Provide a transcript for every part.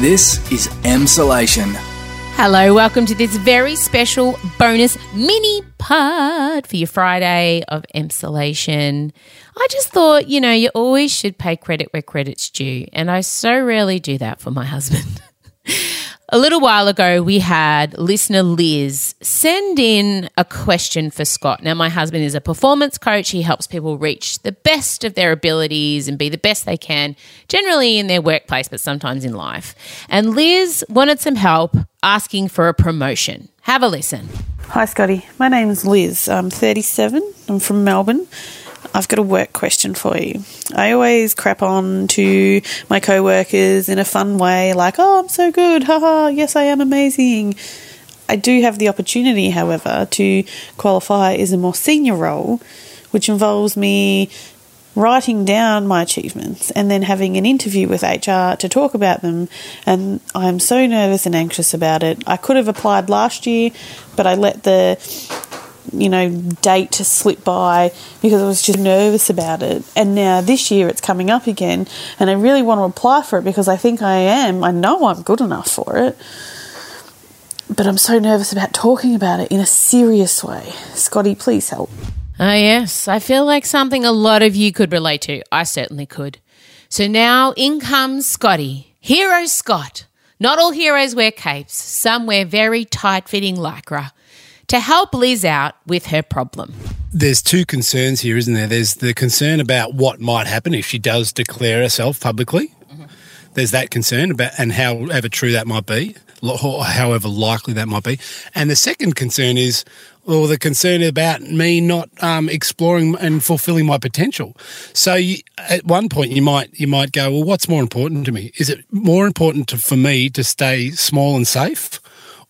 This is Emsolation. Hello, welcome to this very special bonus mini pod for your Friday of Emsolation. I just thought, you know, you always should pay credit where credit's due, and I so rarely do that for my husband. A little while ago, we had listener Liz send in a question for Scott. Now, my husband is a performance coach. He helps people reach the best of their abilities and be the best they can, generally in their workplace, but sometimes in life. And Liz wanted some help asking for a promotion. Have a listen. Hi, Scotty. My name is Liz. I'm 37. I'm from Melbourne. I've got a work question for you. I always crap on to my co-workers in a fun way, like, "Oh, I'm so good. Haha, yes, I am amazing." I do have the opportunity, however, to qualify as a more senior role, which involves me writing down my achievements and then having an interview with HR to talk about them. And I'm so nervous and anxious about it. I could have applied last year, but I let the you know, date to slip by because I was just nervous about it. And now this year it's coming up again, and I really want to apply for it because I think I am. I know I'm good enough for it. But I'm so nervous about talking about it in a serious way. Scotty, please help. Ah, yes, I feel like something a lot of you could relate to. I certainly could. So now in comes Scotty, Hero Scott. Not all heroes wear capes, some wear very tight fitting lycra to help Liz out with her problem. There's two concerns here, isn't there? There's the concern about what might happen if she does declare herself publicly. Mm-hmm. There's that concern about, and however true that might be, however likely that might be. And the second concern is, well, the concern about me not um, exploring and fulfilling my potential. So, you, at one point, you might you might go, well, what's more important to me? Is it more important to, for me to stay small and safe,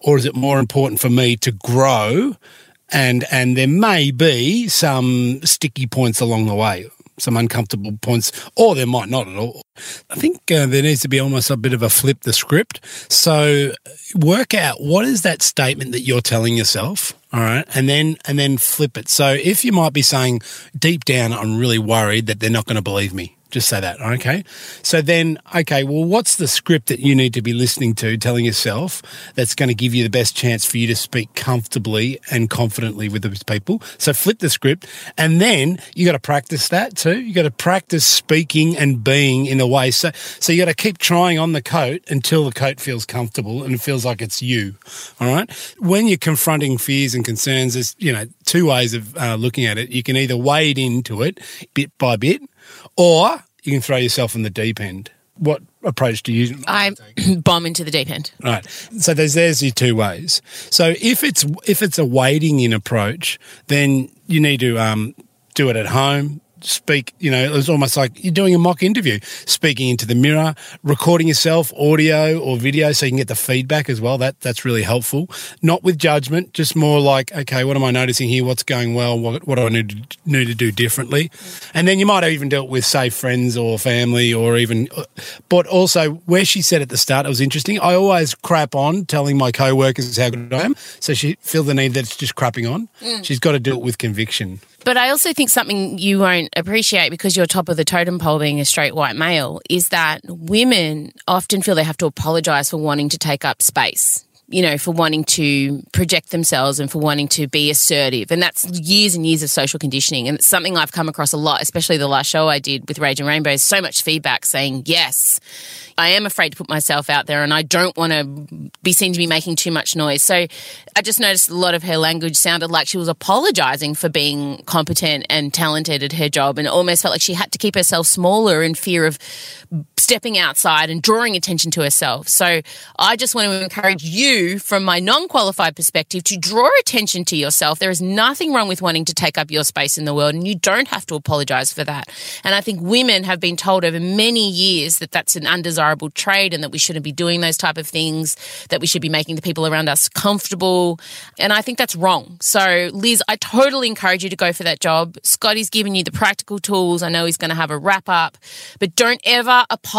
or is it more important for me to grow and and there may be some sticky points along the way some uncomfortable points, or there might not at all. I think uh, there needs to be almost a bit of a flip the script. So work out what is that statement that you're telling yourself, all right, and then and then flip it. So if you might be saying deep down, I'm really worried that they're not going to believe me. Just say that, okay? So then, okay, well, what's the script that you need to be listening to, telling yourself that's going to give you the best chance for you to speak comfortably and confidently with those people? So flip the script, and then you got to practice that too. You got to practice speaking and being in a way. So, so you got to keep trying on the coat until the coat feels comfortable and it feels like it's you. All right. When you're confronting fears and concerns, there's you know two ways of uh, looking at it. You can either wade into it bit by bit or you can throw yourself in the deep end. What approach do you? I bomb into the deep end. Right. So there's there's your two ways. So if it's if it's a wading in approach, then you need to um, do it at home speak, you know, it was almost like you're doing a mock interview, speaking into the mirror, recording yourself, audio or video, so you can get the feedback as well. That that's really helpful. Not with judgment, just more like, okay, what am I noticing here? What's going well? What, what do I need to, need to do differently? And then you might even do it with, say, friends or family or even, but also where she said at the start, it was interesting. I always crap on telling my co-workers how good I am. So she feel the need that it's just crapping on. Mm. She's got to do it with conviction. But I also think something you won't appreciate because you're top of the totem pole being a straight white male is that women often feel they have to apologize for wanting to take up space you know, for wanting to project themselves and for wanting to be assertive. And that's years and years of social conditioning. And it's something I've come across a lot, especially the last show I did with Rage and Rainbows. So much feedback saying, yes, I am afraid to put myself out there and I don't want to be seen to be making too much noise. So I just noticed a lot of her language sounded like she was apologizing for being competent and talented at her job and almost felt like she had to keep herself smaller in fear of stepping outside and drawing attention to herself. So I just want to encourage you, from my non qualified perspective, to draw attention to yourself. There is nothing wrong with wanting to take up your space in the world, and you don't have to apologize for that. And I think women have been told over many years that that's an undesirable trait and that we shouldn't be doing those type of things, that we should be making the people around us comfortable. And I think that's wrong. So, Liz, I totally encourage you to go for that job. Scotty's given you the practical tools. I know he's going to have a wrap up, but don't ever apologize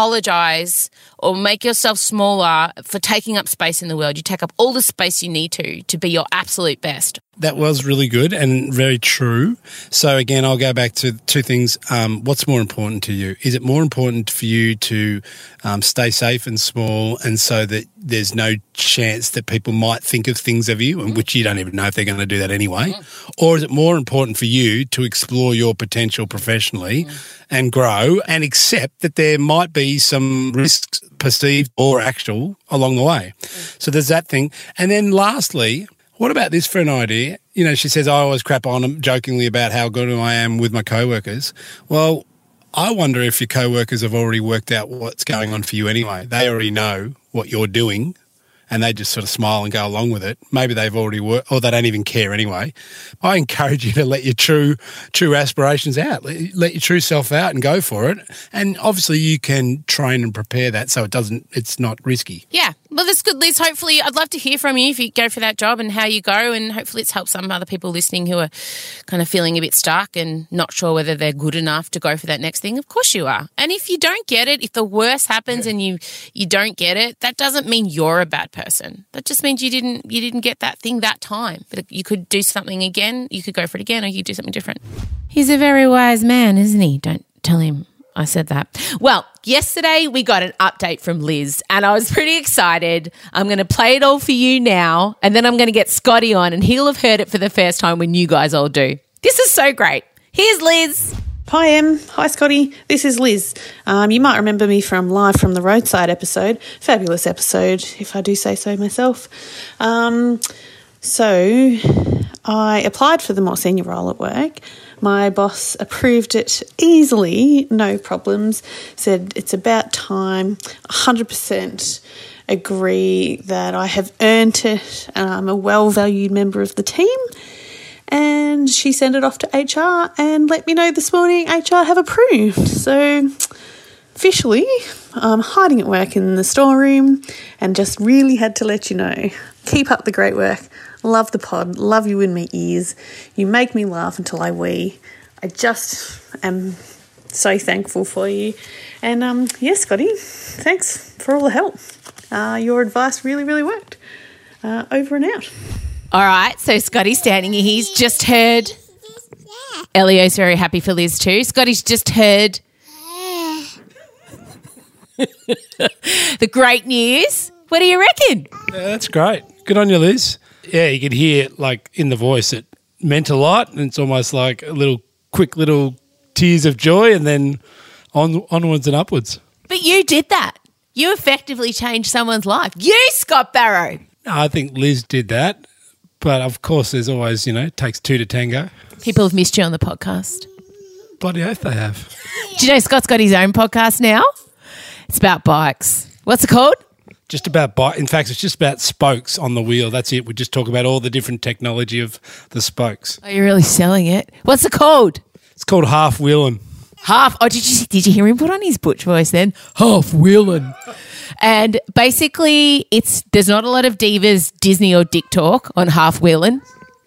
or make yourself smaller for taking up space in the world. You take up all the space you need to to be your absolute best. That was really good and very true. So again, I'll go back to two things. Um, what's more important to you? Is it more important for you to um, stay safe and small, and so that there's no chance that people might think of things of you, and which you don't even know if they're going to do that anyway, or is it more important for you to explore your potential professionally and grow and accept that there might be some risks perceived or actual along the way? So there's that thing, and then lastly. What about this for an idea? You know, she says, I always crap on them jokingly about how good I am with my co-workers. Well, I wonder if your co-workers have already worked out what's going on for you anyway. They already know what you're doing and they just sort of smile and go along with it. Maybe they've already worked, or they don't even care anyway. I encourage you to let your true, true aspirations out. Let, let your true self out and go for it. And obviously, you can train and prepare that so it doesn't. It's not risky. Yeah. Well, that's good, Liz. Hopefully, I'd love to hear from you if you go for that job and how you go. And hopefully, it's helped some other people listening who are kind of feeling a bit stuck and not sure whether they're good enough to go for that next thing. Of course, you are. And if you don't get it, if the worst happens and you you don't get it, that doesn't mean you're a bad person. That just means you didn't you didn't get that thing that time. But you could do something again. You could go for it again, or you could do something different. He's a very wise man, isn't he? Don't tell him I said that. Well, yesterday we got an update from Liz and I was pretty excited. I'm going to play it all for you now and then I'm going to get Scotty on and he'll have heard it for the first time when you guys all do. This is so great. Here's Liz. Hi, Em. Hi, Scotty. This is Liz. Um, you might remember me from Live from the Roadside episode. Fabulous episode, if I do say so myself. Um, so, I applied for the more senior role at work. My boss approved it easily, no problems, said it's about time, 100% agree that I have earned it. I'm a well valued member of the team. And she sent it off to HR and let me know this morning HR have approved. So, officially, I'm hiding at work in the storeroom and just really had to let you know. Keep up the great work. Love the pod. Love you in my ears. You make me laugh until I wee. I just am so thankful for you. And um, yeah, Scotty, thanks for all the help. Uh, your advice really, really worked. Uh, over and out. All right. So Scotty's standing here. He's just heard. Elio's very happy for Liz too. Scotty's just heard the great news. What do you reckon? Yeah, that's great. Good on you, Liz. Yeah, you could hear like in the voice it meant a lot, and it's almost like a little quick little tears of joy, and then on onwards and upwards. But you did that. You effectively changed someone's life. You, Scott Barrow. I think Liz did that, but of course, there's always you know it takes two to tango. People have missed you on the podcast. Bloody oath they have. Do you know Scott's got his own podcast now? It's about bikes. What's it called? Just about bike. In fact, it's just about spokes on the wheel. That's it. We just talk about all the different technology of the spokes. Are you're really selling it. What's it called? It's called half wheeling. Half. Oh, did you did you hear him put on his butch voice then? Half wheeling. And basically, it's there's not a lot of divas, Disney or Dick talk on half wheeling.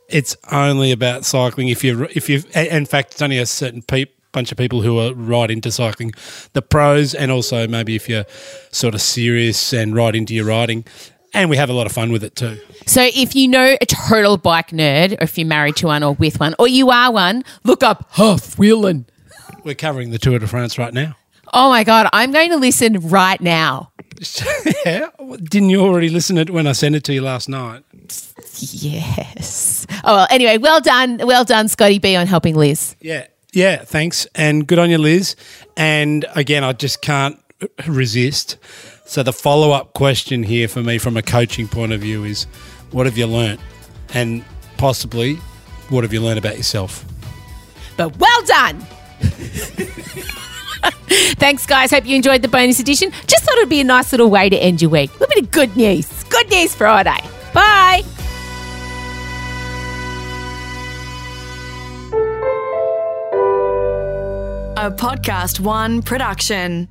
It's only about cycling. If you if you in fact, it's only a certain peop, bunch of people who are right into cycling, the pros, and also maybe if you're sort of serious and right into your riding. And we have a lot of fun with it too. So if you know a total bike nerd, or if you're married to one or with one, or you are one, look up half wheeling. We're covering the Tour de France right now. Oh my god, I'm going to listen right now. yeah, didn't you already listen to it when I sent it to you last night? Yes. Oh well. Anyway, well done, well done, Scotty B on helping Liz. Yeah, yeah. Thanks, and good on you, Liz. And again, I just can't resist. So the follow up question here for me, from a coaching point of view, is what have you learnt, and possibly what have you learned about yourself? But well done. Thanks, guys. Hope you enjoyed the bonus edition. Just thought it'd be a nice little way to end your week. A little bit of good news. Good news Friday. Bye. Podcast One production.